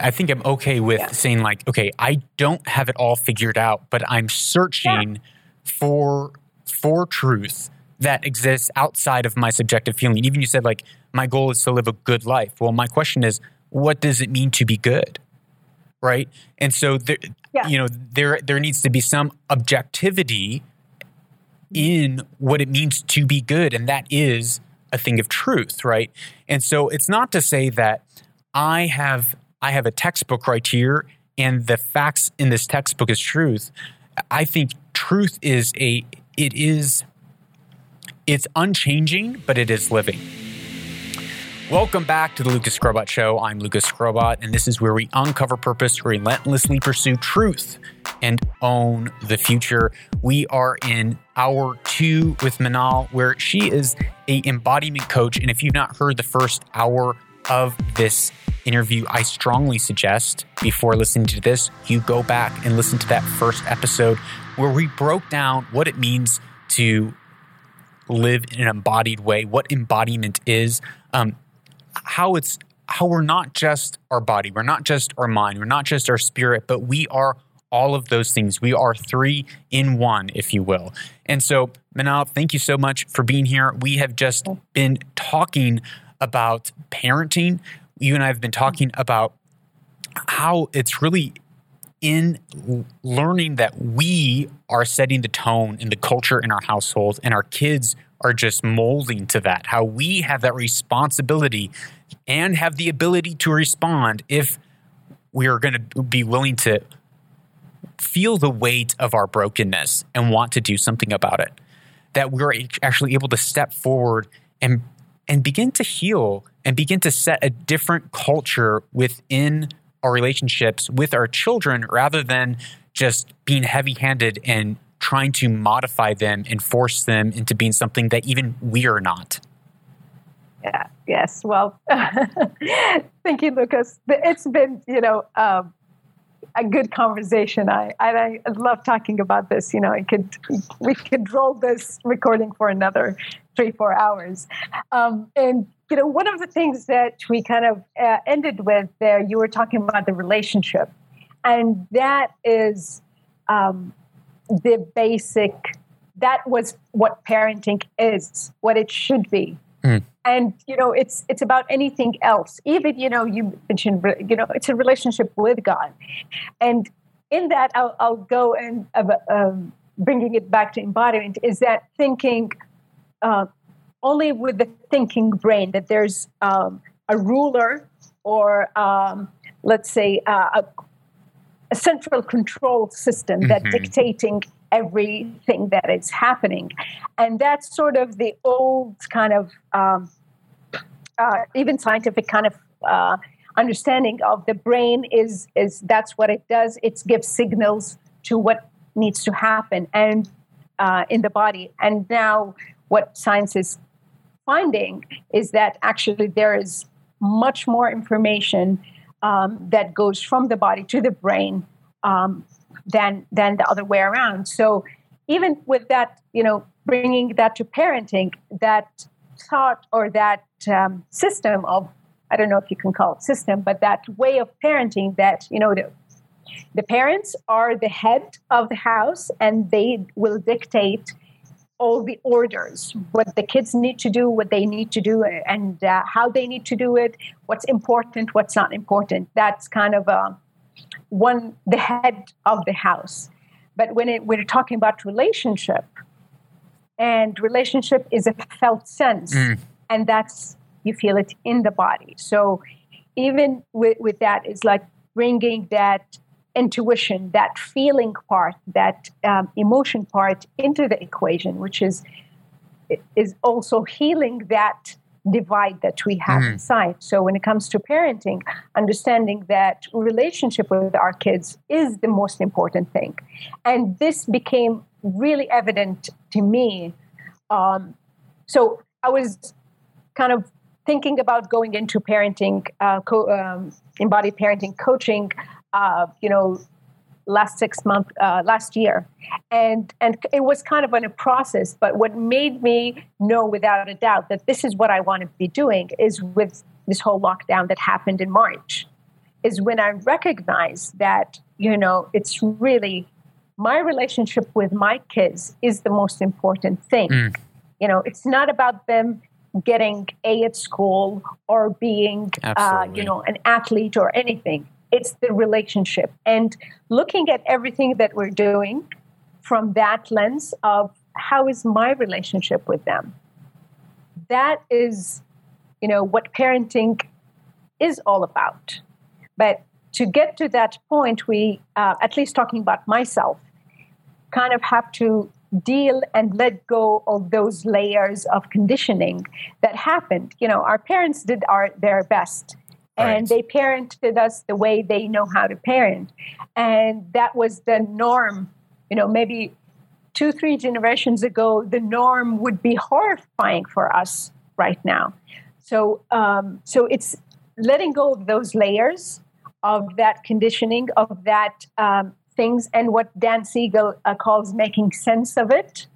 I think I'm okay with yeah. saying, like, okay, I don't have it all figured out, but I'm searching yeah. for for truth that exists outside of my subjective feeling. Even you said, like, my goal is to live a good life. Well, my question is, what does it mean to be good? Right. And so there, yeah. you know, there there needs to be some objectivity in what it means to be good, and that is a thing of truth, right? And so it's not to say that I have I have a textbook right here and the facts in this textbook is truth. I think truth is a it is it's unchanging, but it is living. Welcome back to the Lucas Skrobot Show. I'm Lucas Skrobot, and this is where we uncover purpose, relentlessly pursue truth, and own the future. We are in hour two with Manal, where she is a embodiment coach. And if you've not heard the first hour of this interview, I strongly suggest before listening to this, you go back and listen to that first episode where we broke down what it means to live in an embodied way, what embodiment is. Um, how it's how we're not just our body, we're not just our mind, we're not just our spirit, but we are all of those things. We are three in one, if you will. And so, Manal, thank you so much for being here. We have just been talking about parenting. You and I have been talking about how it's really in learning that we are setting the tone in the culture in our household and our kids are just molding to that. How we have that responsibility and have the ability to respond if we are going to be willing to feel the weight of our brokenness and want to do something about it. That we're actually able to step forward and and begin to heal and begin to set a different culture within our relationships with our children rather than just being heavy-handed and trying to modify them and force them into being something that even we are not. Yeah. Yes. Well, thank you, Lucas. It's been, you know, um, a good conversation. I, I, I love talking about this. You know, I could we could roll this recording for another three four hours. Um, and you know, one of the things that we kind of uh, ended with there, you were talking about the relationship, and that is um, the basic. That was what parenting is, what it should be. Mm. And you know, it's it's about anything else. Even you know, you mentioned you know, it's a relationship with God, and in that, I'll, I'll go and uh, um, bringing it back to embodiment is that thinking uh, only with the thinking brain that there's um, a ruler or um, let's say uh, a, a, central control system mm-hmm. that dictating everything that is happening and that's sort of the old kind of um, uh, even scientific kind of uh, understanding of the brain is is that's what it does. It gives signals to what needs to happen and uh, in the body. And now what science is finding is that actually there is much more information um, that goes from the body to the brain um, than than the other way around. So even with that you know bringing that to parenting that thought or that um, system of I don't know if you can call it system, but that way of parenting that you know the the parents are the head of the house and they will dictate all the orders what the kids need to do what they need to do and uh, how they need to do it what's important what's not important. That's kind of uh, one the head of the house. But when it, we're talking about relationship and relationship is a felt sense mm. and that's you feel it in the body so even with, with that is like bringing that intuition that feeling part that um, emotion part into the equation which is is also healing that divide that we have mm. inside so when it comes to parenting understanding that relationship with our kids is the most important thing and this became really evident to me. Um, so I was kind of thinking about going into parenting, uh, co- um, embodied parenting coaching, uh, you know, last six months, uh, last year, and and it was kind of in a process. But what made me know without a doubt that this is what I want to be doing is with this whole lockdown that happened in March, is when I recognize that, you know, it's really my relationship with my kids is the most important thing. Mm. You know, it's not about them getting A at school or being, uh, you know, an athlete or anything. It's the relationship. And looking at everything that we're doing from that lens of how is my relationship with them? That is, you know, what parenting is all about. But to get to that point, we, uh, at least talking about myself, kind of have to deal and let go of those layers of conditioning that happened. You know, our parents did our, their best. Right. And they parented us the way they know how to parent. And that was the norm. You know, maybe two, three generations ago, the norm would be horrifying for us right now. So, um, so it's letting go of those layers of that conditioning, of that um, things, and what Dan Siegel uh, calls making sense of it.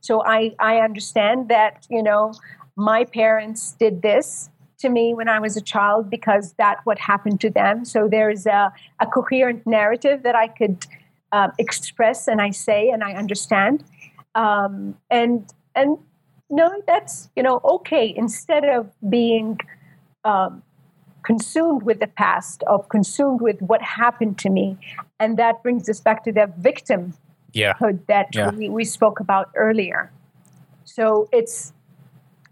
So I, I understand that, you know, my parents did this to me when I was a child because that what happened to them. So there's a, a coherent narrative that I could uh, express and I say and I understand. Um, and and no, that's you know okay. Instead of being um, consumed with the past, of consumed with what happened to me, and that brings us back to the victimhood yeah. that yeah. we, we spoke about earlier. So it's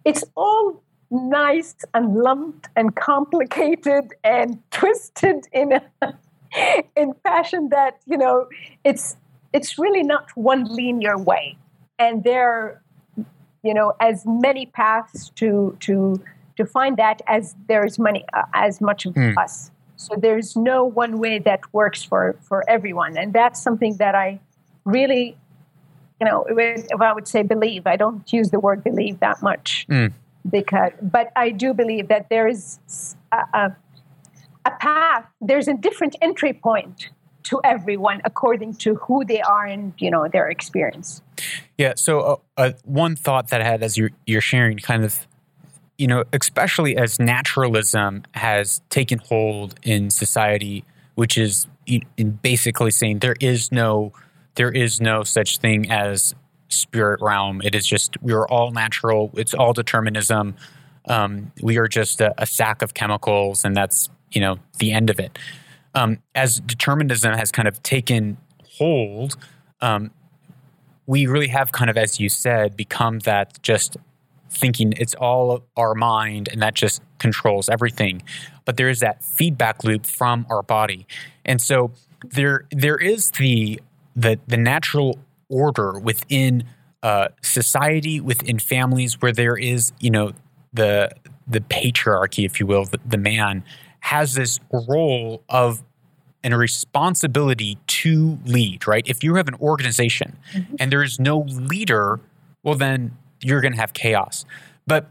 it's all nice and lumped and complicated and twisted in a in fashion that you know it's it's really not one linear way and there you know as many paths to to to find that as there's money uh, as much of mm. us so there's no one way that works for for everyone and that's something that i really you know if i would say believe i don't use the word believe that much mm. because but i do believe that there is a, a a path, there's a different entry point to everyone according to who they are and you know their experience. Yeah. So uh, uh, one thought that I had as you're, you're sharing, kind of, you know, especially as naturalism has taken hold in society, which is basically saying there is no there is no such thing as spirit realm. It is just we are all natural. It's all determinism. Um, we are just a, a, sack of chemicals, and that's you know the end of it. Um, as determinism has kind of taken hold, um, we really have kind of, as you said, become that just thinking it's all our mind and that just controls everything. But there is that feedback loop from our body, and so there there is the the the natural order within uh, society, within families, where there is you know the the patriarchy, if you will, the, the man has this role of and a responsibility to lead, right? If you have an organization mm-hmm. and there's no leader, well, then you're going to have chaos. But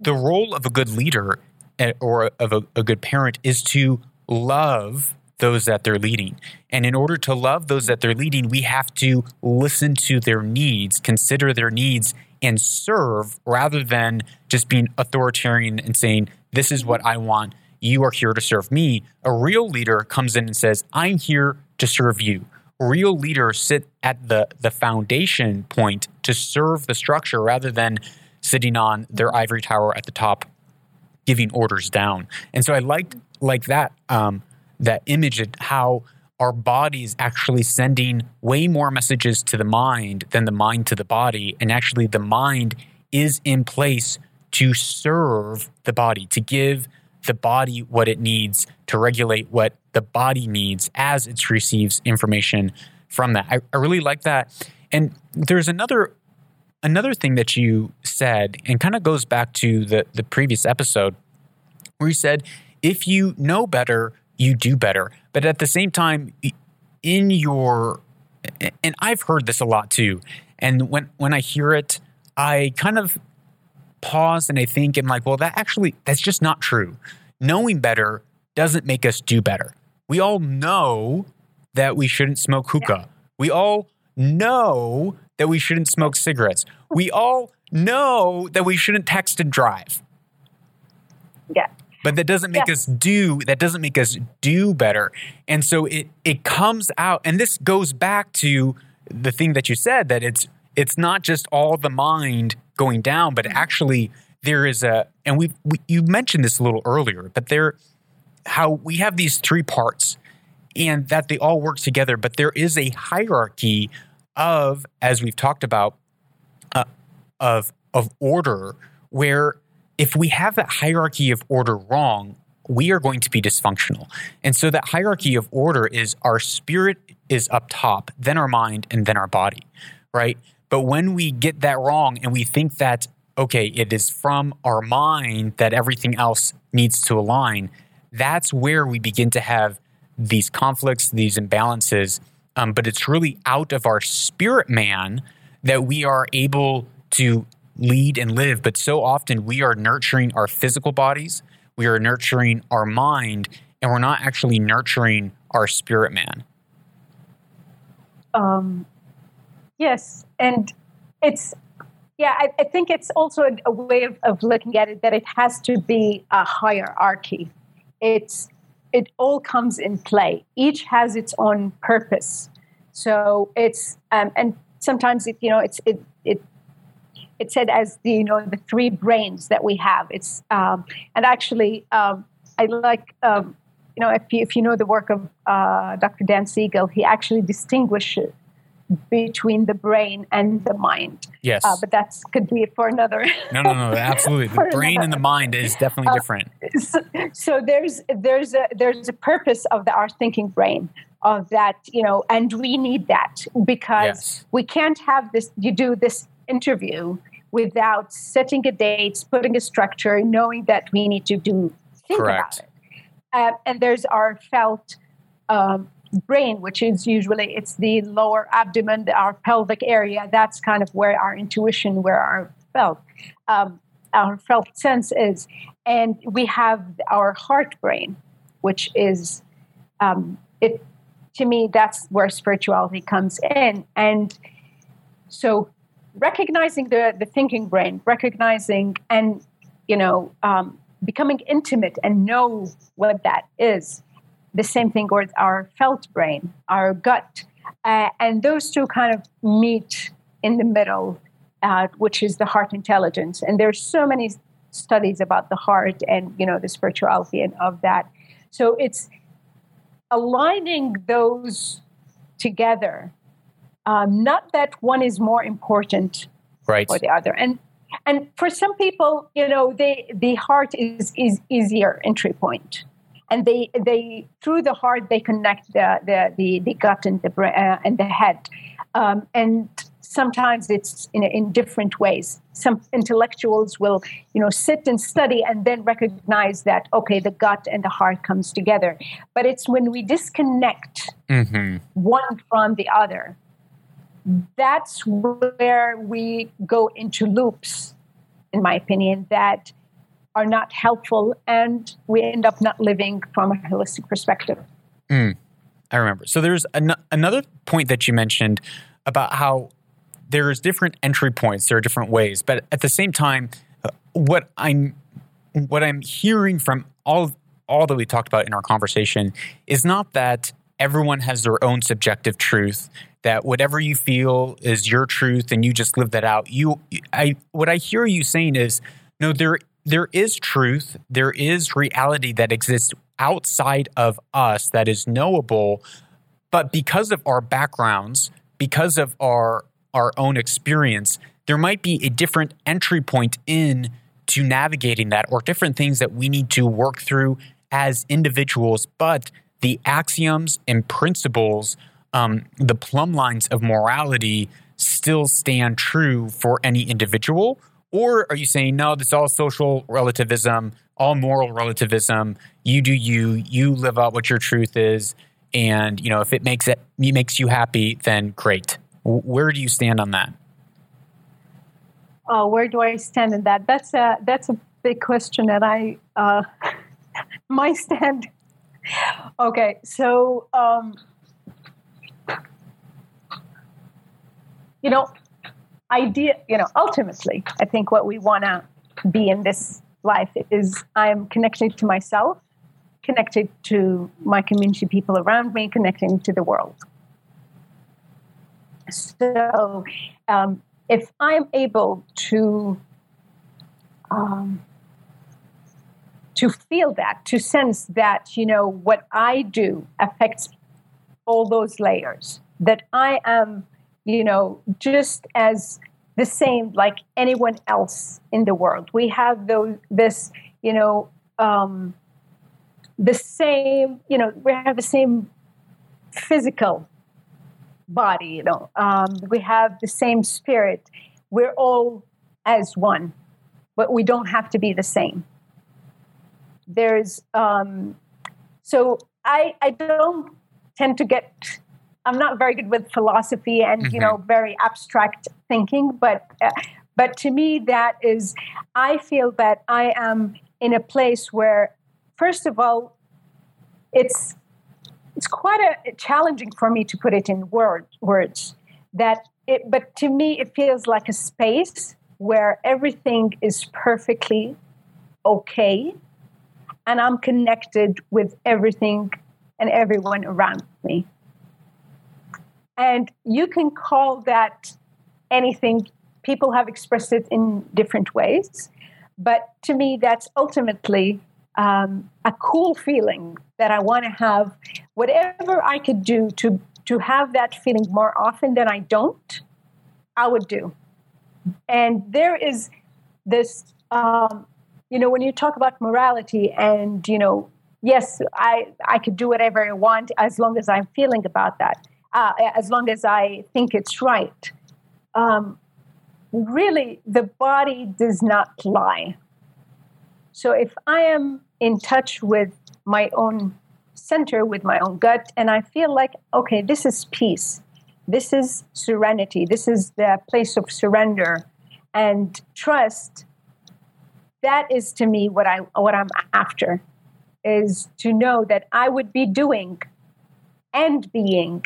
the role of a good leader eh, or of a, a good parent is to love those that they're leading. And in order to love those that they're leading, we have to listen to their needs, consider their needs, and serve rather than just being authoritarian and saying, This is what I want you are here to serve me. A real leader comes in and says, I'm here to serve you. Real leaders sit at the, the foundation point to serve the structure rather than sitting on their ivory tower at the top giving orders down. And so I liked like that um, that image of how our body is actually sending way more messages to the mind than the mind to the body. And actually the mind is in place to serve the body, to give the body what it needs to regulate what the body needs as it receives information from that. I, I really like that. And there's another another thing that you said, and kind of goes back to the, the previous episode, where you said, if you know better, you do better. But at the same time, in your and I've heard this a lot too. And when when I hear it, I kind of pause and I think and like, well, that actually that's just not true. Knowing better doesn't make us do better. We all know that we shouldn't smoke hookah. We all know that we shouldn't smoke cigarettes. We all know that we shouldn't text and drive. Yeah. but that doesn't make us do that doesn't make us do better. And so it it comes out, and this goes back to the thing that you said that it's it's not just all the mind going down, but Mm-hmm. actually there is a, and we, we you mentioned this a little earlier, but there how we have these three parts and that they all work together, but there is a hierarchy of, as we've talked about, uh, of of order where if we have that hierarchy of order wrong, we are going to be dysfunctional. And so that hierarchy of order is our spirit is up top, then our mind, and then our body, right? But when we get that wrong and we think that, okay, it is from our mind that everything else needs to align, that's where we begin to have these conflicts, these imbalances. Um, but it's really out of our spirit man that we are able to lead and live. But so often we are nurturing our physical bodies, we are nurturing our mind, and we're not actually nurturing our spirit man. Um, yes, and it's yeah. I, I think it's also a, a way of, of looking at it that it has to be a hierarchy. It's it all comes in play. Each has its own purpose. So it's um, and sometimes it you know it's it it it's said as the you know the three brains that we have. It's um, and actually um, I like um, you know if you, if you know the work of uh, Dr. Dan Siegel, he actually distinguishes between the brain and the mind. Yes. Uh, but that could be for another. no, no, no, absolutely. The brain and the mind is definitely Uh, different. so, so there's there's a there's a purpose of the, our thinking brain of that you know and we need that because Yes. we can't have this you do this interview without setting a date putting a structure knowing that we need to do think Correct. about it uh, and there's our felt um, brain which is usually it's the lower abdomen our pelvic area. That's kind of where our intuition where our felt um, our felt sense is. And we have our heart brain which is um, it to me that's where spirituality comes in. And so recognizing the the thinking brain recognizing and you know um, becoming intimate and know what that is the same thing with our felt brain our gut. Uh, and those two kind of meet in the middle uh, which is the heart intelligence. And there's so many studies about the heart and you know the spirituality and of that. So it's aligning those together. Um, not that one is more important Right. or the other. And and for some people you know they the heart is is easier entry point and they they through the heart they connect the the the, the gut and the bra- uh, and the head. Um, and sometimes it's in, in different ways. Some intellectuals will you know sit and study and then recognize that okay the gut and the heart comes together. But it's when we disconnect hmm one from the other that's where we go into loops in my opinion that are not helpful and we end up not living from a holistic perspective I remember. So there's an- another point that you mentioned about how there's different entry points. There are different ways, but at the same time, uh, what I'm what I'm hearing from all all that we talked about in our conversation is not that everyone has their own subjective truth. That whatever you feel is your truth, and you just live that out. You, I, what I hear you saying is, no, there there is truth, there is reality that exists outside of us that is knowable, but because of our backgrounds, because of our our own experience, there might be a different entry point in to navigating that or different things that we need to work through as individuals, but the axioms and principles, um, the plumb lines of morality still stand true for any individual? Or are you saying, no, this is all social relativism, all moral relativism? You do you, you live out what your truth is. And, you know, if it makes it, it makes you happy, then great. Where do you stand on that? uh, where do i stand in that that's a that's a big question and i uh, my stand okay so um, you know idea you know ultimately i think what we want to be in this life is I'm connected to myself, connected to my community, people around me, connecting to the world. So, um, if I'm able to um, to feel that, to sense that, you know, what I do affects all those layers, that I am, you know, just as the same like anyone else in the world. We have those, this, you know, um, the same, you know, we have the same physical body, you know, um, we have the same spirit. We're all as one, but we don't have to be the same. There's, um, so I, I don't tend to get I'm not very good with philosophy and mm-hmm. you know very abstract thinking, but uh, but to me that is I feel that I am in a place where first of all it's it's quite a, challenging for me to put it in word, words that it, but to me it feels like a space where everything is perfectly okay and I'm connected with everything and everyone around me. And you can call that anything. People have expressed it in different ways. But to me, that's ultimately um, a cool feeling that I want to have. Whatever I could do to, to have that feeling more often than I don't, I would do. And there is this, um, you know, when you talk about morality and, you know, yes, I, I could do whatever I want as long as I'm feeling about that uh, as long as I think it's right. Um, really, the body does not lie. So if I am in touch with my own center, with my own gut, and I feel like, okay, this is peace, this is serenity, this is the place of surrender and trust, that is to me what I what I'm after is to know that I would be doing and being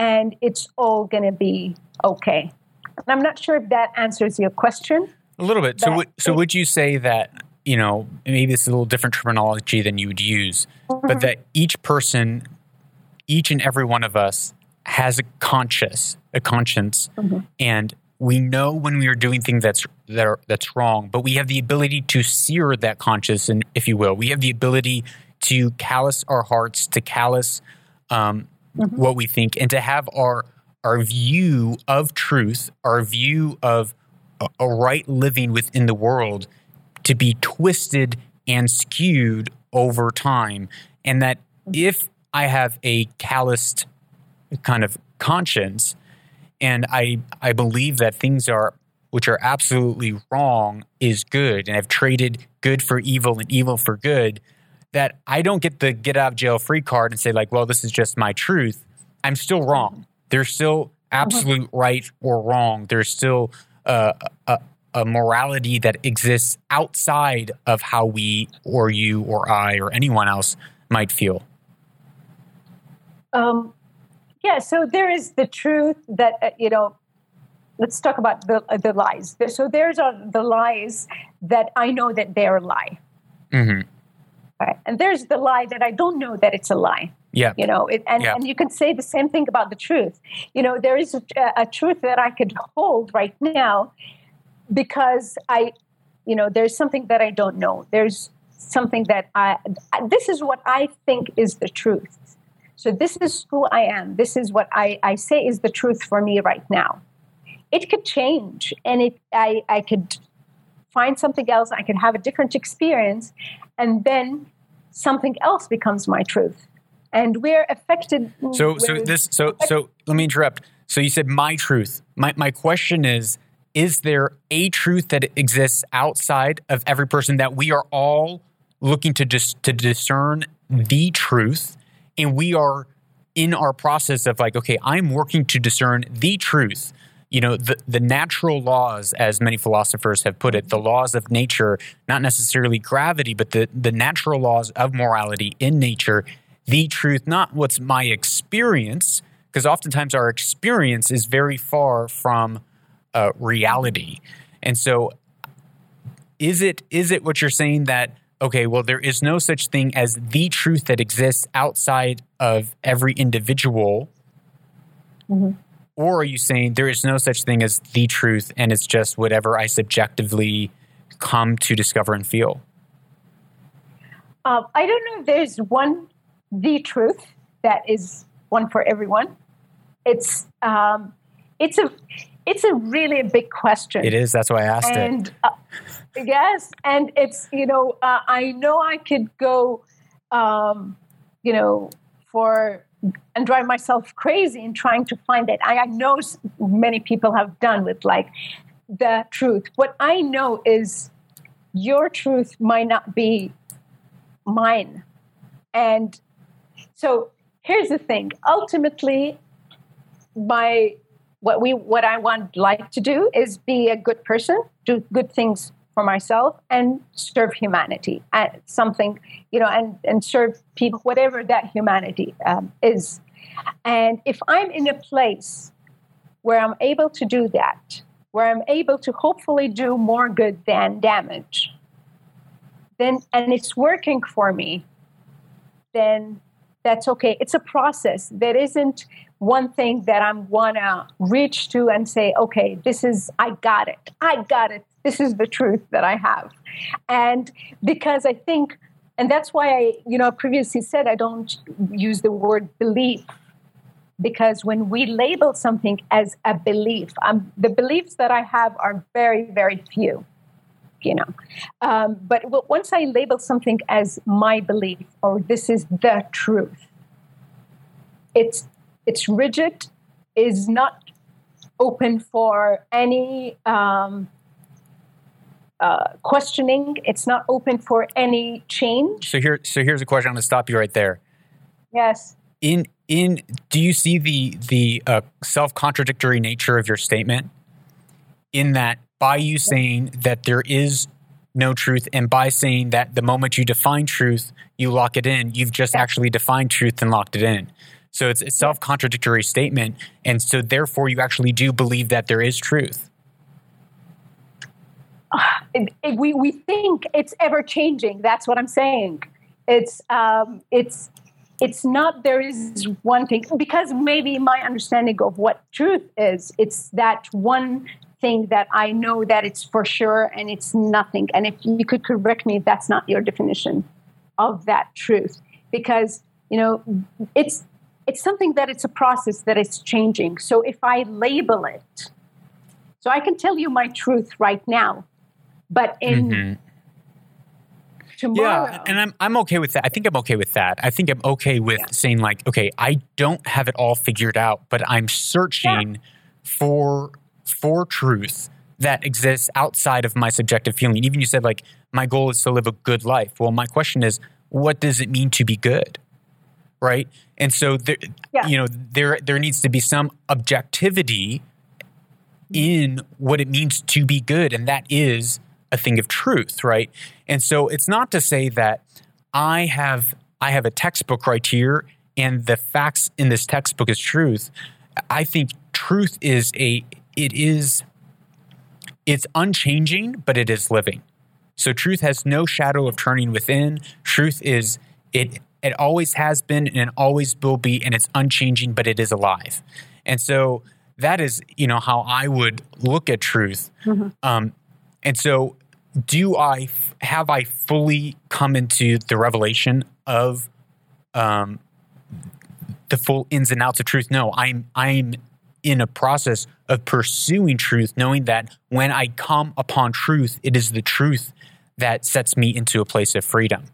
and it's all going to be okay. And I'm not sure if that answers your question. A little bit. So, w- so would you say that you know maybe it's a little different terminology than you would use, mm-hmm. but that each person, each and every one of us, has a conscious, a conscience, mm-hmm. and we know when we are doing things that's that are, that's wrong, but we have the ability to sear that conscience, and if you will, we have the ability to callous our hearts, to callous um, mm-hmm. what we think and to have our our view of truth, our view of a, a right living within the world to be twisted and skewed over time. And that if I have a calloused kind of conscience and I I believe that things are which are absolutely wrong is good and I've traded good for evil and evil for good, that I don't get the get out of jail free card and say, like, well, this is just my truth. I'm still wrong. There's still absolute right or wrong. There's still uh, a, a morality that exists outside of how we or you or I or anyone else might feel. Um, yeah, so there is the truth that, uh, you know, let's talk about the, uh, the lies. So there's uh, the lies that I know that they're a lie. Mm-hmm. Right. And there's the lie that I don't know that it's a lie. Yeah. You know, it, and, yeah. and you can say the same thing about the truth. You know, there is a, a truth that I could hold right now because I, you know, there's something that I don't know. There's something that I, this is what I think is the truth. So this is who I am. This is what I, I say is the truth for me right now. It could change and it, I, I could find something else. I can have a different experience and then something else becomes my truth and we're affected so so this so so let me interrupt so you said my truth my my question is is there a truth that exists outside of every person that we are all looking to just to discern the truth and we are in our process of like okay i'm working to discern the truth you know the, the natural laws as many philosophers have put it the laws of nature not necessarily gravity but the, the natural laws of morality in nature the truth not what's my experience because oftentimes our experience is very far from uh, reality and so is it is it what you're saying that okay, well, there is no such thing as the truth that exists outside of every individual? Mm-hmm. Or are you saying there is no such thing as the truth and it's just whatever I subjectively come to discover and feel? Uh, I don't know if there's one the truth that is one for everyone. It's um, it's a it's a really big question. It is. That's why I asked and, it. Uh, yes, and it's you know uh, I know I could go, um, you know, for and drive myself crazy in trying to find it. I, I know many people have done with like the truth. What I know is your truth might not be mine, and so here's the thing. Ultimately, my what we what I want like to do is be a good person, do good things for myself, and serve humanity. And something you know, and and serve people, whatever that humanity um, is. And if I'm in a place where I'm able to do that, where I'm able to hopefully do more good than damage, then and it's working for me, then that's okay. It's a process. There isn't one thing that I'm wanna reach to and say, okay, this is I got it. I got it. This is the truth that I have. And because I think and that's why I, you know, previously said I don't use the word belief because when we label something as a belief, um, the beliefs that I have are very, very few you know. Um, but once I label something as my belief or this is the truth, it's it's rigid, is not open for any um, uh, questioning. It's not open for any change. So here, so here's a question. I'm going to stop you right there. Yes. In in, do you see the the uh, self contradictory nature of your statement? In that by you saying that there is no truth and by saying that the moment you define truth you lock it in you've just actually defined truth and locked it in so it's a self-contradictory statement and so therefore you actually do believe that there is truth we, we think it's ever changing that's what i'm saying it's um, it's it's not there is one thing because maybe my understanding of what truth is it's that one thing that I know that it's for sure and it's nothing. And if you could correct me that's not your definition of that truth, because you know it's it's something that it's a process that is changing. So if I label it, so I can tell you my truth right now, but in mm-hmm. Tomorrow. Yeah, and I'm I'm okay with that. I think I'm okay with that. I think I'm okay with yeah. saying like, okay, I don't have it all figured out, but I'm searching yeah. for for truth that exists outside of my subjective feeling. Even you said, like, my goal is to live a good life. Well, my question is, what does it mean to be good? Right. And so there, yeah. you know, there there needs to be some objectivity in what it means to be good, and that is a thing of truth, right? And so it's not to say that I have I have a textbook right here, and the facts in this textbook is truth. I think truth is a it is it's unchanging, but it is living. So truth has no shadow of turning within. Truth is it it always has been and always will be, and it's unchanging, but it is alive. And so that is, you know, how I would look at truth. Mm-hmm. Um, and so, do I have I fully come into the revelation of um, the full ins and outs of truth? No, I'm I'm in a process of pursuing truth, knowing that when I come upon truth, it is the truth that sets me into a place of freedom.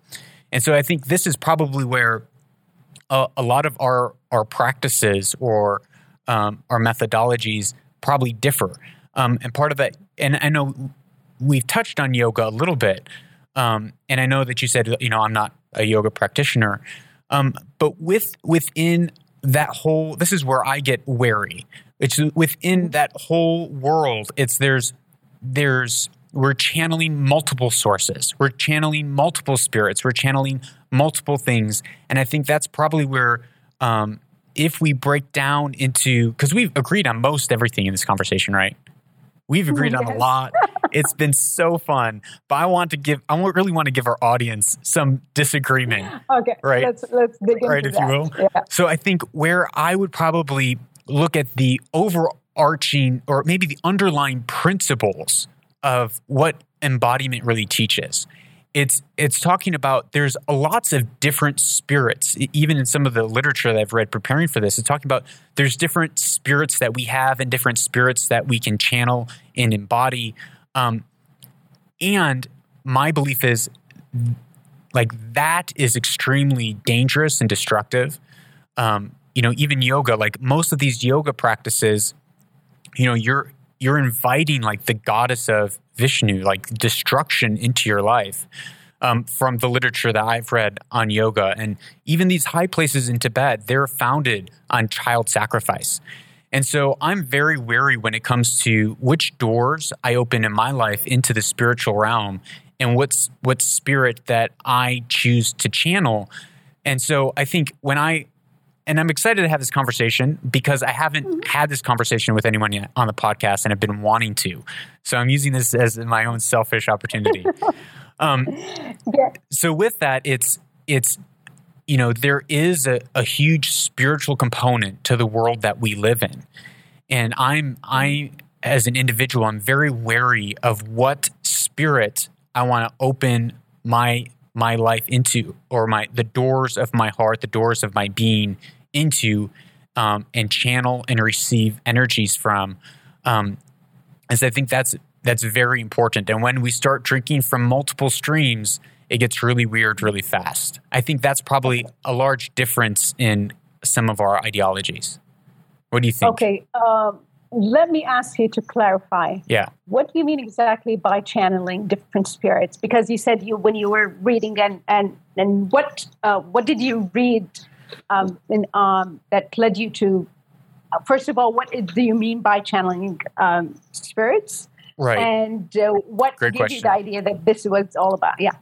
And so I think this is probably where a, a lot of our, our practices or um, our methodologies probably differ. Um, and part of that, and I know we've touched on yoga a little bit. Um, and I know that you said, you know, I'm not a yoga practitioner. Um, but with within that whole this is where I get wary. It's within that whole world. It's there's there's we're channeling multiple sources. We're channeling multiple spirits. We're channeling multiple things, and I think that's probably where um, if we break down into because we've agreed on most everything in this conversation, right? We've agreed yes. on a lot. It's been so fun. But I want to give, I really want to give our audience some disagreement. Okay, right. Let's let's dig into right, if that. you will. Yeah. So I think where I would probably look at the overarching or maybe the underlying principles of what embodiment really teaches. It's it's talking about there's lots of different spirits, even in some of the literature that I've read preparing for this. It's talking about there's different spirits that we have and different spirits that we can channel and embody. Um, and my belief is like that is extremely dangerous and destructive. Um, you know, even yoga, like most of these yoga practices, you know, you're you're inviting like the goddess of Vishnu, like destruction into your life. Um, from the literature that I've read on yoga, and even these high places in Tibet, they're founded on child sacrifice. And so I'm very wary when it comes to which doors I open in my life into the spiritual realm and what's what spirit that I choose to channel. And so I think when I and I'm excited to have this conversation because I haven't had this conversation with anyone yet on the podcast and I've been wanting to. So I'm using this as my own selfish opportunity. um, Yeah. so with that, it's it's you know there is a, a huge spiritual component to the world that we live in, and I'm I as an individual I'm very wary of what spirit I want to open my my life into or my the doors of my heart, the doors of my being into, um, and channel and receive energies from. Um, so I think that's that's very important. And when we start drinking from multiple streams, it gets really weird really fast. I think that's probably a large difference in some of our ideologies. What do you think? Okay. Um, let me ask you to clarify. Yeah. What do you mean exactly by channeling different spirits? Because you said you when you were reading and and and what uh, what did you read um, in, um, that led you to? Uh, first of all, what do you mean by channeling um, spirits? Right. And uh, what Great gave you the idea that this was all about? Yeah.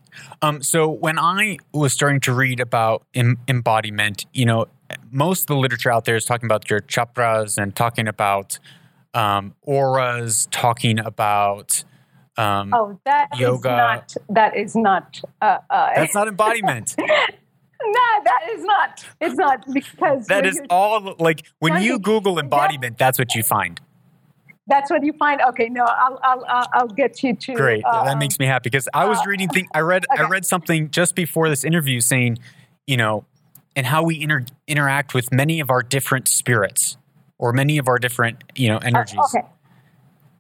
Um, so when I was starting to read about em- embodiment, you know, most of the literature out there is talking about your chakras and talking about um, auras, talking about um, Oh, that Yoga. not. That is not. Uh, uh, that's not embodiment. no, that is not. It's not because that is all like when you Google embodiment, that's what you find. That's what you find. Okay, no, I'll I'll I'll, get you to. Great. uh, that makes me happy because I was uh, reading thing I read I read something just before this interview saying, you know, and how we inter- interact with many of our different spirits or many of our different, you know, uh, energies. okay.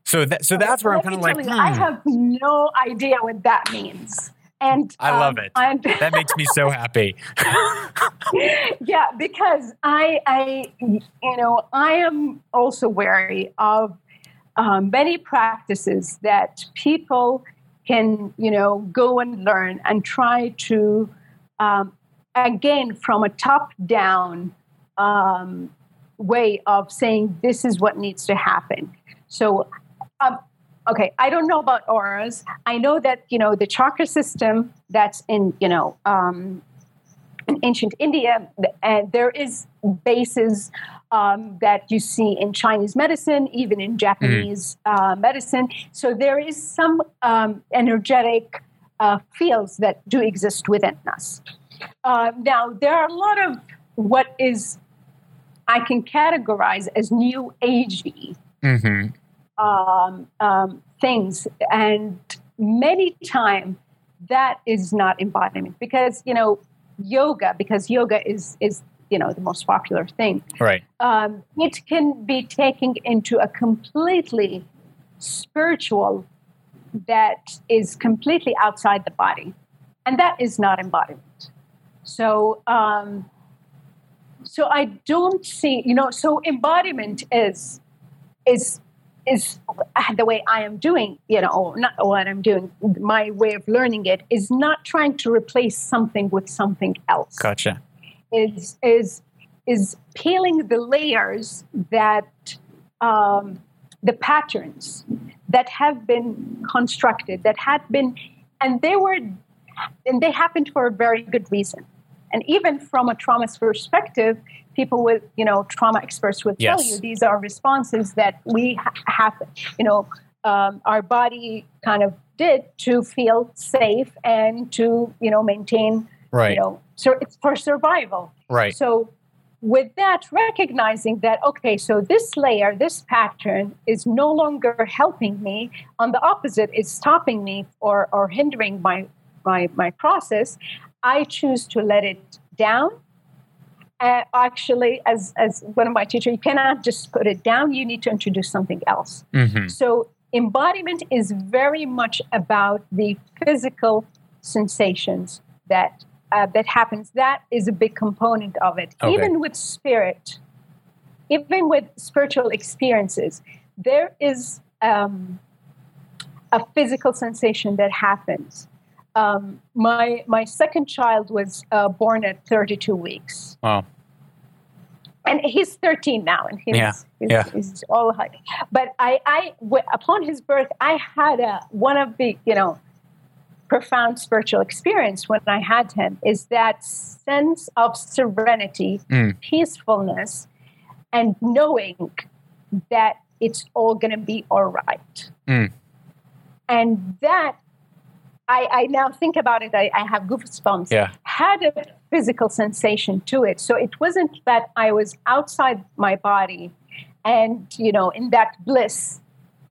So that so that's where I'm kind of like, you, I hmm, have no idea what that means. And I love um, it. And that makes me so happy. yeah, because I, I, you know, I am also wary of um, many practices that people can, you know, go and learn and try to, um, again, from a top-down um, way of saying this is what needs to happen. So, um, okay, I don't know about auras. I know that you know the chakra system that's in, you know. Um, in ancient India, and there is bases um, that you see in Chinese medicine, even in Japanese uh, medicine. So there is some um, energetic uh, fields that do exist within us. Uh, now there are a lot of what is I can categorize as new agey hmm um, um, things, and many times that is not embodiment because you know yoga because yoga is is you know the most popular thing. Right. Um, it can be taken into a completely spiritual that is completely outside the body, and that is not embodiment. So. Um, so I don't see, you know, so embodiment is is is the way I am doing, you know, not what I'm doing. My way of learning it is not trying to replace something with something else. Gotcha. Is is is peeling the layers that um, the patterns that have been constructed that had been, and they were, and they happened for a very good reason. And even from a trauma perspective, people with, you know, trauma experts will tell you these are responses that we ha- have, you know, um, our body kind of did to feel safe and to you know maintain right you know so it's for survival. Right. So with that recognizing that okay so this layer this pattern is no longer helping me. On the opposite it's stopping me or or hindering my my my process. I choose to let it down. Uh, actually as as one of my teachers you cannot just put it down. You need to introduce something else. Hmm so embodiment is very much about the physical sensations that uh, that happens. That is a big component of it. Okay. Even with spirit, even with spiritual experiences, there is um, a physical sensation that happens. Um, my my second child was uh, born at 32 weeks wow and he's 13 now and he's, Yeah, he's, yeah. he's all high. but I, I w- upon his birth i had a one of the you know profound spiritual experience when i had him is that sense of serenity Mm. peacefulness and knowing that it's all going to be all right Mm. and that I, I now think about it I, I have goosebumps yeah had a physical sensation to it. So it wasn't that I was outside my body and, you know, in that bliss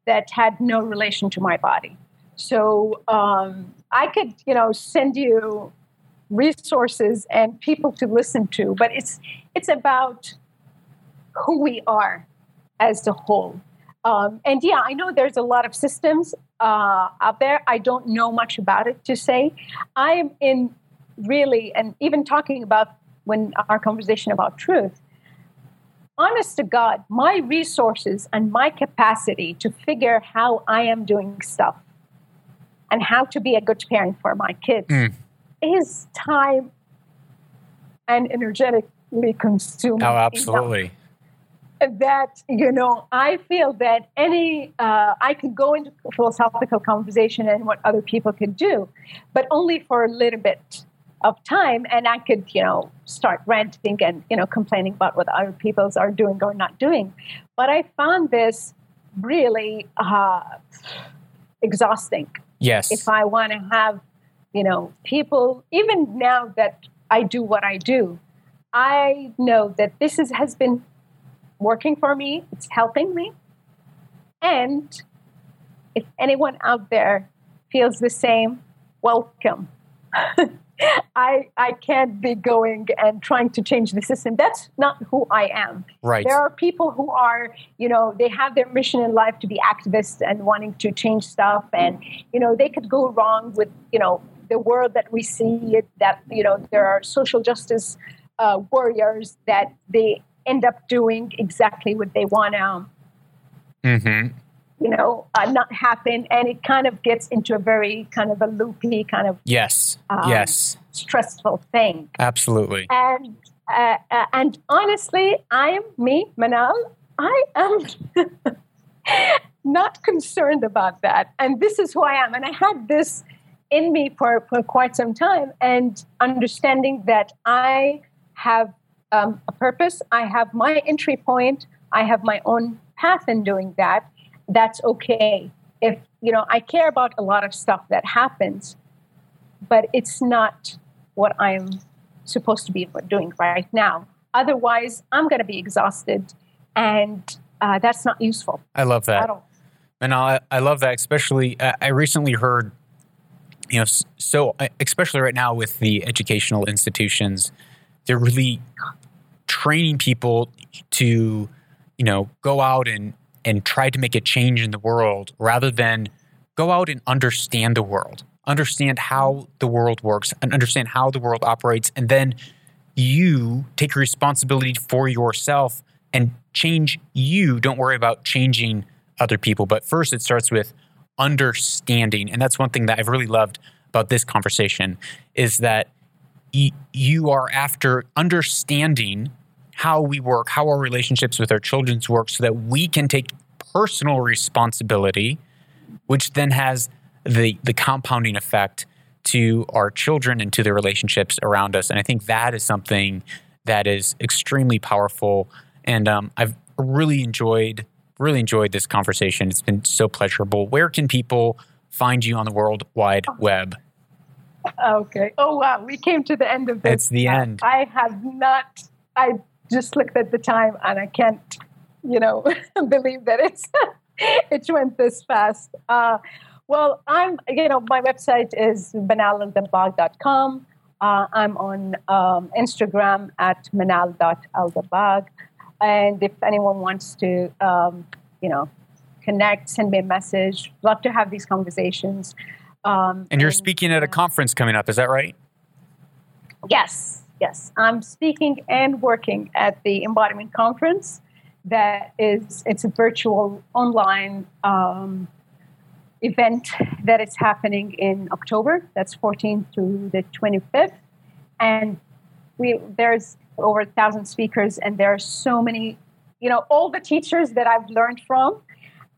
that had no relation to my body. So um, I could, you know, send you resources and people to listen to, but it's it's about who we are as a whole. Um, and yeah, I know there's a lot of systems uh, out there. I don't know much about it to say. I am in really, and even talking about when our conversation about truth, honest to God, my resources and my capacity to figure how I am doing stuff and how to be a good parent for my kids Mm. is time and energetically consuming. oh enough absolutely that you know i feel that any uh, i could go into philosophical conversation and what other people could do but only for a little bit of time and i could you know start ranting and you know complaining about what other people are doing or not doing but i found this really uh, exhausting yes if I want to have, you know, people, even now that I do what I do, I know that this is, has been working for me, it's helping me. And if anyone out there feels the same, welcome. I, I can't be going and trying to change the system. That's not who I am. right There are people who are, you know, they have their mission in life to be activists and wanting to change stuff. And, you know, they could go wrong with, you know, the world that we see it, that, you know, there are social justice uh, warriors that they end up doing exactly what they want to, hmm you know, uh, not happen. And it kind of gets into a very kind of a loopy, kind of yes Um, yes stressful thing. absolutely and uh, uh, and honestly, I am me, Manal. I am not concerned about that, and this is who I am. And I had this in me for, for quite some time, and understanding that I have um, a purpose, I have my entry point, I have my own path in doing that. That's okay. If you know, I care about a lot of stuff that happens, but it's not what I'm supposed to be doing right now. Otherwise, I'm going to be exhausted, and uh, that's not useful i love that. And I, I love that, especially. I I recently heard, you know, so uh, especially right now with the educational institutions, they're really training people to, you know, go out and and try to make a change in the world rather than go out and understand the world, understand how the world works, and understand how the world operates, and then you take responsibility for yourself and change you. Don't worry about changing other people. But first, it starts with understanding. And that's one thing that I've really loved about this conversation is that you are after understanding how we work, how our relationships with our children's work, so that we can take personal responsibility, which then has the, the compounding effect to our children and to the relationships around us. And I think that is something that is extremely powerful. And um, I've really enjoyed really enjoyed this conversation. It's been so pleasurable. Where can people find you on the World Wide Web? Okay. Oh wow, we came to the end of this. It's the end. I have not. I just looked at the time and I can't, you know, believe that it's it went this fast. Uh, well, I'm, you know, my website is manal.aldabbagh.com. Uh, I'm on um, Instagram at manal.aldabbagh. And if anyone wants to, um, you know, connect, send me a message. Love to have these conversations. Um, and you're and, speaking at a conference coming up, is that right? Yes, yes. I'm speaking and working at the Embodiment Conference. That is, it's a virtual online um, event that is happening in October. That's 14th to the 25th, and we there's over a thousand speakers, and there are so many, you know, all the teachers that I've learned from,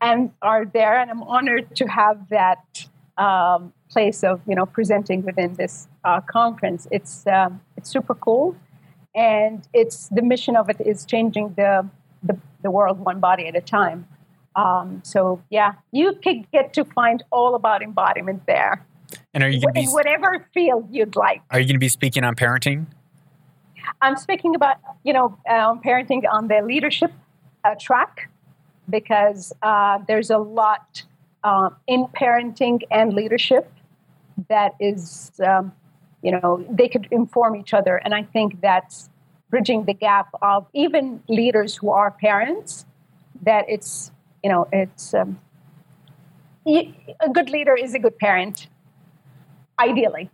and are there, and I'm honored to have that um, place of you know presenting within this uh, conference. It's um, it's super cool, and it's the mission of it is changing the the, the world one body at a time. Um, so yeah, you could get to find all about embodiment there. And are you going to be in whatever field you'd like? Are you going to be speaking on parenting? I'm speaking about you know um, parenting on the leadership uh, track because uh, there's a lot um, in parenting and leadership that is, um, you know, they could inform each other. And I think that's bridging the gap of even leaders who are parents, that it's, you know, it's um, a good leader is a good parent, ideally.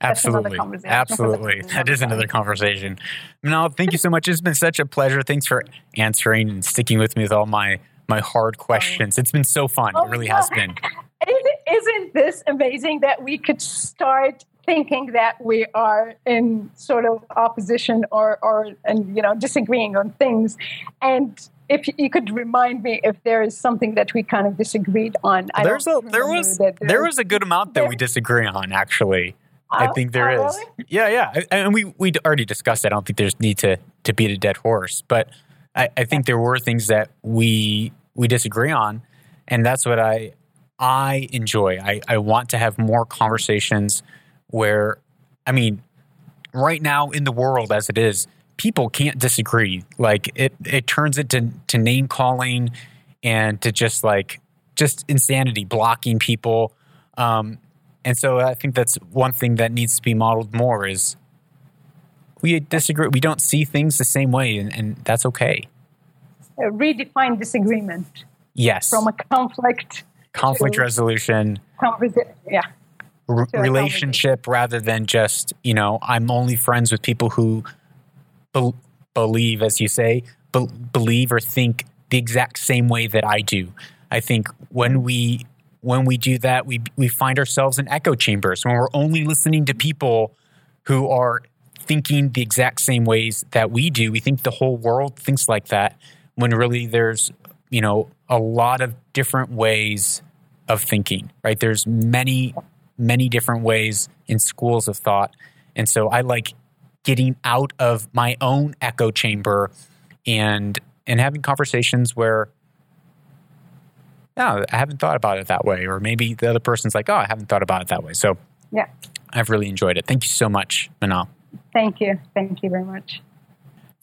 Absolutely. Absolutely. That is another conversation. No, thank you so much. It's been such a pleasure. Thanks for answering and sticking with me with all my my hard questions. It's been so fun. Oh, it really has been. Isn't this amazing that we could start thinking that we are in sort of opposition or, or and you know disagreeing on things and if you could remind me if there is something that we kind of disagreed on I there's a there was there, there was a good amount that there, we disagree on actually I oh, think there oh, is. Really? Yeah, yeah, and we we already discussed that. I don't think there's need to to beat a dead horse, but I, I think there were things that we we disagree on, and that's what I I enjoy. I, I want to have more conversations where, I mean, right now in the world as it is, people can't disagree. Like it it turns it to, to name calling and to just like just insanity, blocking people. Um, and so I think that's one thing that needs to be modeled more is we disagree. We don't see things the same way, and, and that's okay redefine disagreement. Yes. From a conflict. Conflict resolution. Conversa- yeah. R- relationship rather than just, you know, I'm only friends with people who be- believe, as you say, be- believe or think the exact same way that I do. I think when we when we do that, we we find ourselves in echo chambers when we're only listening to people who are thinking the exact same ways that we do. We think the whole world thinks like that when really there's you know a lot of different ways of thinking right there's many many different ways in schools of thought and so i like getting out of my own echo chamber and and having conversations where no, I haven't thought about it that way. Or maybe the other person's like, oh, I haven't thought about it that way. So yeah, I've really enjoyed it. Thank you so much, Manal. Thank you. Thank you very much.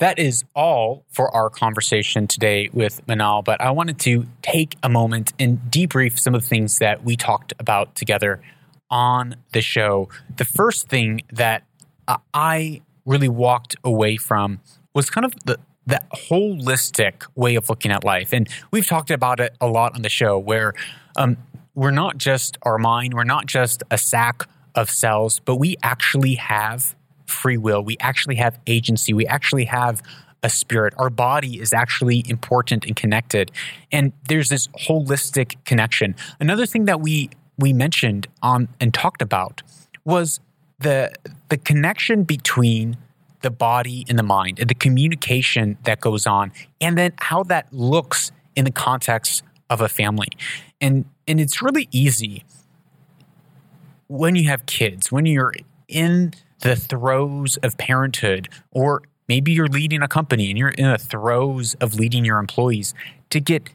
That is all for our conversation today with Manal, but I wanted to take a moment and debrief some of the things that we talked about together on the show. The first thing that I really walked away from was kind of the that holistic way of looking at life. And we've talked about it a lot on the show where um, we're not just our mind, we're not just a sack of cells, but we actually have free will. We actually have agency. We actually have a spirit. Our body is actually important and connected. And there's this holistic connection. Another thing that we we mentioned on and talked about was the the connection between the body and the mind and the communication that goes on and then how that looks in the context of a family. And and it's really easy when you have kids, when you're in the throes of parenthood, or maybe you're leading a company and you're in the throes of leading your employees to get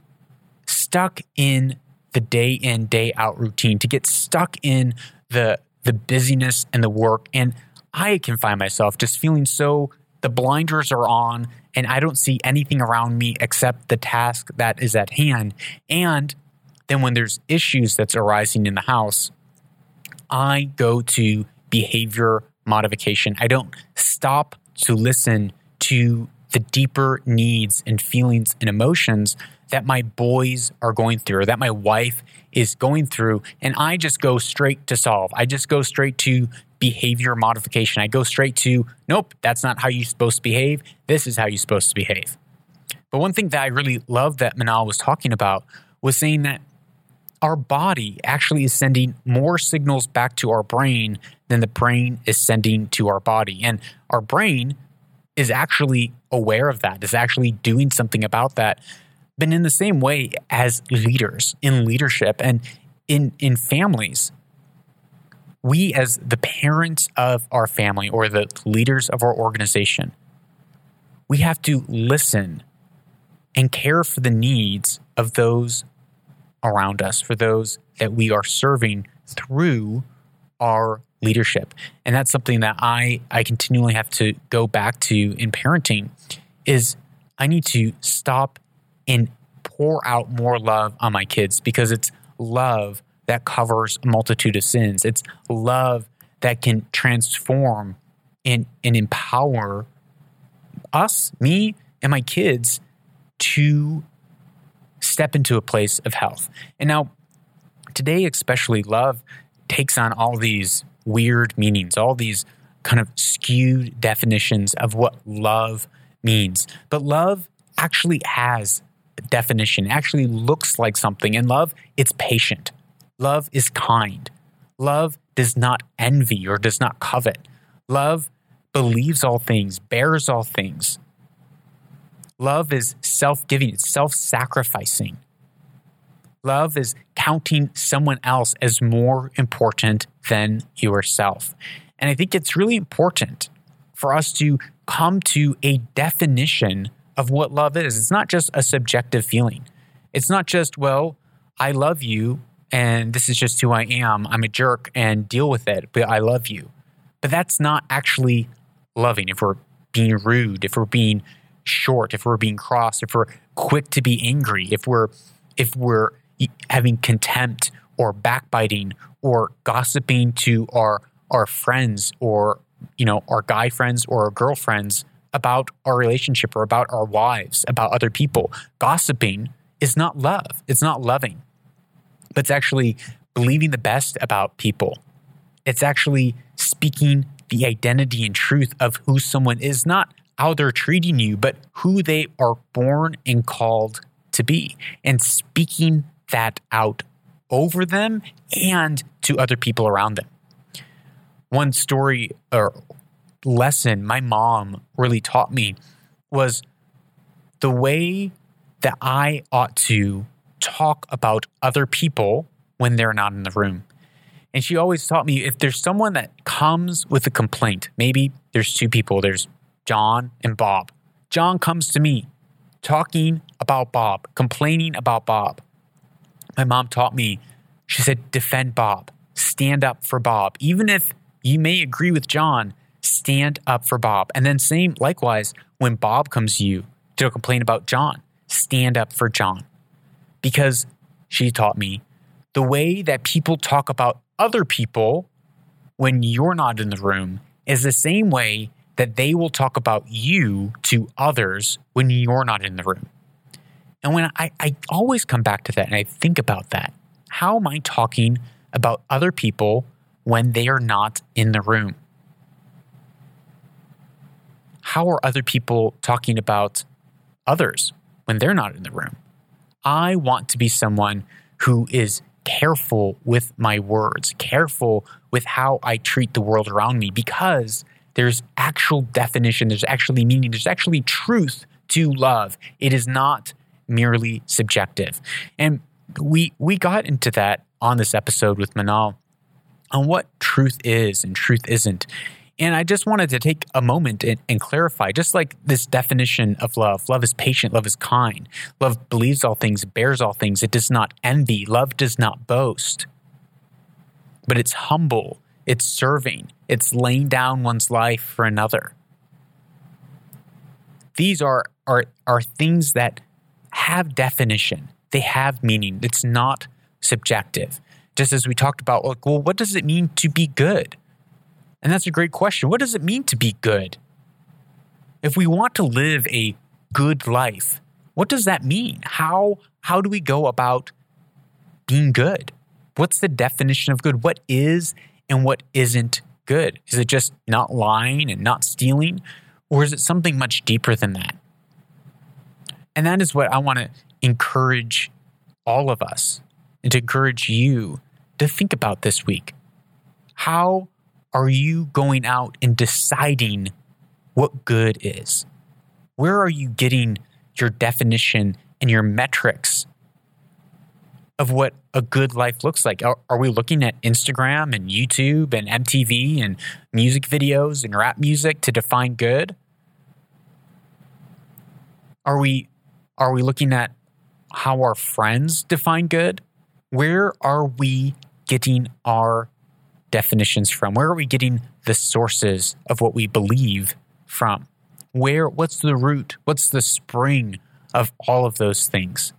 stuck in the day in, day out routine, to get stuck in the the busyness and the work. And I can find myself just feeling so the blinders are on and I don't see anything around me except the task that is at hand. And then when there's issues that's arising in the house, I go to behavior modification. I don't stop to listen to the deeper needs and feelings and emotions that my boys are going through or that my wife is going through. And I just go straight to solve. I just go straight to behavior modification. I go straight to, nope, that's not how you're supposed to behave. This is how you're supposed to behave. But one thing that I really love that Manal was talking about was saying that our body actually is sending more signals back to our brain than the brain is sending to our body. And our brain is actually aware of that, is actually doing something about that. But in the same way as leaders in leadership and in, in families, we as the parents of our family or the leaders of our organization, we have to listen and care for the needs of those around us, for those that we are serving through our leadership. And that's something that I, I continually have to go back to in parenting is I need to stop and pour out more love on my kids because it's love that covers a multitude of sins. It's love that can transform and, and empower us, me, and my kids to step into a place of health. And now, today, especially, love takes on all these weird meanings, all these kind of skewed definitions of what love means. But love actually has a definition, it actually looks like something. And love, it's patient. Love is kind. Love does not envy or does not covet. Love believes all things, bears all things. Love is self giving, it's self sacrificing. Love is counting someone else as more important than yourself. And I think it's really important for us to come to a definition of what love is. It's not just a subjective feeling. It's not just, well, I love you and this is just who I am. I'm a jerk and deal with it, but I love you. But that's not actually loving if we're being rude, if we're being short, if we're being cross, if we're quick to be angry, if we're if we're having contempt or backbiting or gossiping to our our friends or you know our guy friends or our girlfriends about our relationship or about our wives, about other people. Gossiping is not love. It's not loving. But it's actually believing the best about people. It's actually speaking the identity and truth of who someone is, not how they're treating you, but who they are born and called to be, and speaking that out over them and to other people around them. One story or lesson my mom really taught me was the way that I ought to talk about other people when they're not in the room. And she always taught me if there's someone that comes with a complaint, maybe there's two people, there's John and Bob. John comes to me talking about Bob, complaining about Bob. My mom taught me, she said, defend Bob, stand up for Bob. Even if you may agree with John, stand up for Bob. And then, same likewise, when Bob comes to you to complain about John, stand up for John because she taught me the way that people talk about other people when you're not in the room is the same way that they will talk about you to others when you're not in the room. And when I, I always come back to that and I think about that, how am I talking about other people when they are not in the room? How are other people talking about others when they're not in the room? I want to be someone who is careful with my words, careful with how I treat the world around me because there's actual definition, there's actually meaning, there's actually truth to love. It is not merely subjective. And we we got into that on this episode with Manal on what truth is and truth isn't. And I just wanted to take a moment and, and, clarify just like this definition of love love is patient, love is kind, love believes all things, bears all things, it does not envy, love does not boast, but it's humble, it's serving, it's laying down one's life for another. These are, are, are things that have definition, they have meaning. It's not subjective. Just as we talked about, like, well, what does it mean to be good? And that's a great question. What does it mean to be good? If we want to live a good life, what does that mean? How how do we go about being good? What's the definition of good? What is and what isn't good? Is it just not lying and not stealing? Or is it something much deeper than that? And that is what I want to encourage all of us and to encourage you to think about this week. How are you going out and deciding what good is? Where are you getting your definition and your metrics of what a good life looks like? Are, are, we looking at Instagram and YouTube and MTV and music videos and rap music to define good? Are we are we looking at how our friends define good? Where are we getting our definitions from? Where are we getting the sources of what we believe from? Where, what's the root? What's the spring of all of those things?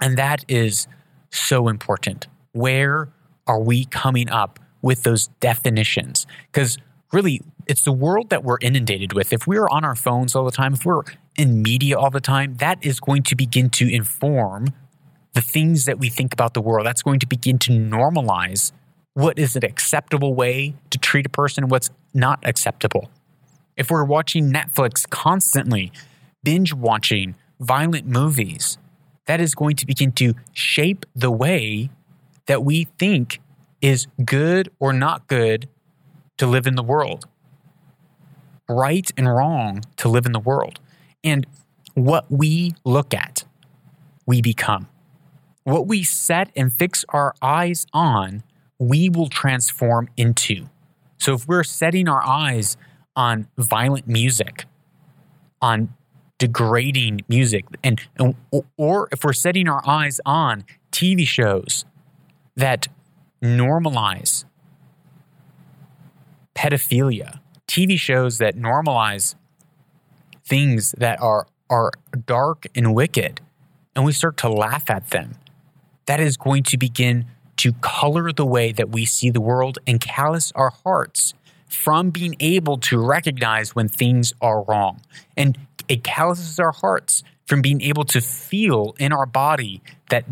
And that is so important. Where are we coming up with those definitions? Because really, it's the world that we're inundated with. If we're on our phones all the time, if we're in media all the time, that is going to begin to inform the things that we think about the world. That's going to begin to normalize what is an acceptable way to treat a person and what's not acceptable. If we're watching Netflix constantly, binge watching violent movies, that is going to begin to shape the way that we think is good or not good to live in the world, right and wrong to live in the world. And what we look at, we become. What we set and fix our eyes on we will transform into. So if we're setting our eyes on violent music, on degrading music, and, and or if we're setting our eyes on TV shows that normalize pedophilia, TV shows that normalize things that are are dark and wicked, and we start to laugh at them, that is going to begin to color the way that we see the world and callous our hearts from being able to recognize when things are wrong. And it calluses our hearts from being able to feel in our body that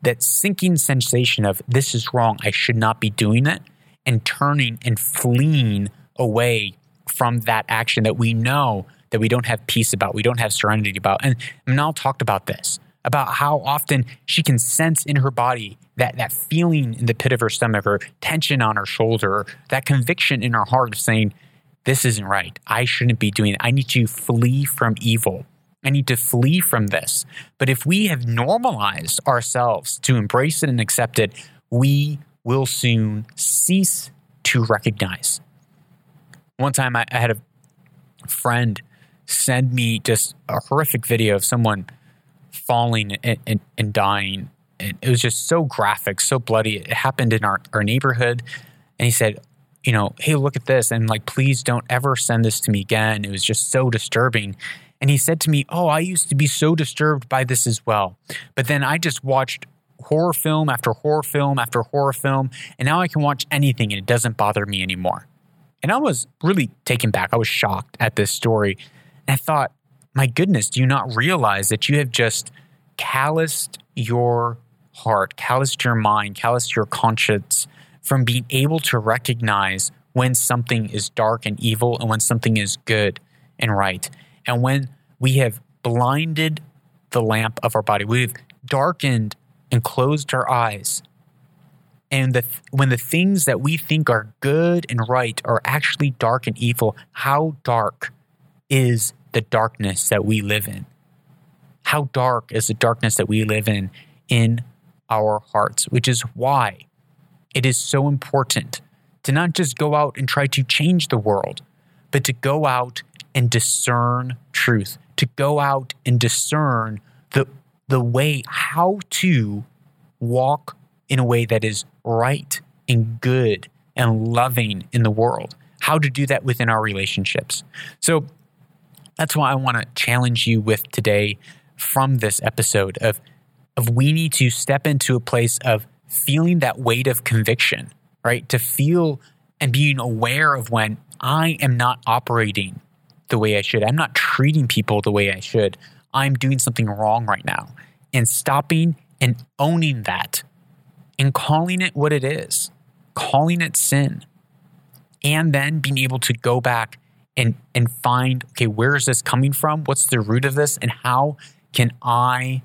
that sinking sensation of this is wrong, I should not be doing it, and turning and fleeing away from that action that we know that we don't have peace about, we don't have serenity about. And Manal talked about this about how often she can sense in her body that, that feeling in the pit of her stomach or tension on her shoulder, that conviction in her heart of saying, This isn't right. I shouldn't be doing it. I need to flee from evil. I need to flee from this. But if we have normalized ourselves to embrace it and accept it, we will soon cease to recognize. One time I, had a friend send me just a horrific video of someone falling and, and, and dying. And it was just so graphic, so bloody. It happened in our, our neighborhood. And he said, you know, hey, look at this. And like, please don't ever send this to me again. It was just so disturbing. And he said to me, Oh, I used to be so disturbed by this as well. But then I just watched horror film after horror film after horror film. And now I can watch anything and it doesn't bother me anymore. And I was really taken back. I was shocked at this story. And I thought, my goodness, do you not realize that you have just calloused your heart, calloused your mind, calloused your conscience from being able to recognize when something is dark and evil and when something is good and right. And when we have blinded the lamp of our body, we've darkened and closed our eyes. And the, when the things that we think are good and right are actually dark and evil, how dark is the darkness that we live in. How dark is the darkness that we live in in our hearts, which is why it is so important to not just go out and try to change the world, but to go out and discern truth, to go out and discern the, the way how to walk in a way that is right and good and loving in the world, how to do that within our relationships. So that's why I want to challenge you with today from this episode of, of we need to step into a place of feeling that weight of conviction, right? To feel and being aware of when I am not operating the way I should. I'm not treating people the way I should. I'm doing something wrong right now. And stopping and owning that and calling it what it is, calling it sin, and then being able to go back and, and find, okay, where is this coming from? What's the root of this? And how can I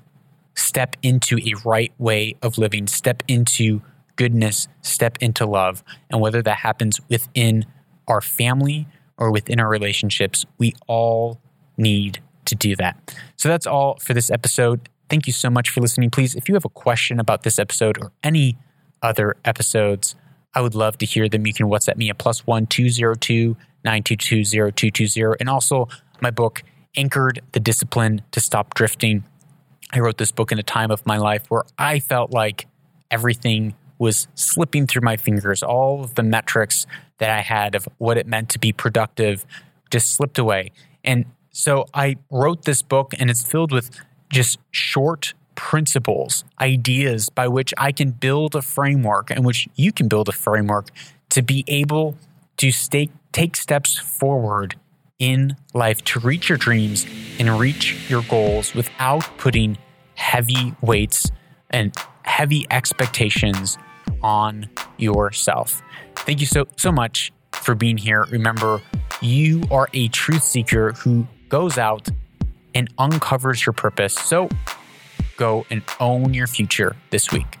step into a right way of living, step into goodness, step into love? And whether that happens within our family or within our relationships, we all need to do that. So that's all for this episode. Thank you so much for listening. Please, if you have a question about this episode or any other episodes, I would love to hear them. You can WhatsApp me at plus one two zero two nine two two zero two two zero, and also my book anchored the discipline to stop drifting. I wrote this book in a time of my life where I felt like everything was slipping through my fingers. All of the metrics that I had of what it meant to be productive just slipped away. And so I wrote this book, and it's filled with just short principles, ideas by which I can build a framework and which you can build a framework to be able to stay, take steps forward in life to reach your dreams and reach your goals without putting heavy weights and heavy expectations on yourself. Thank you so so much for being here. Remember, you are a truth seeker who goes out and uncovers your purpose. So go and own your future this week.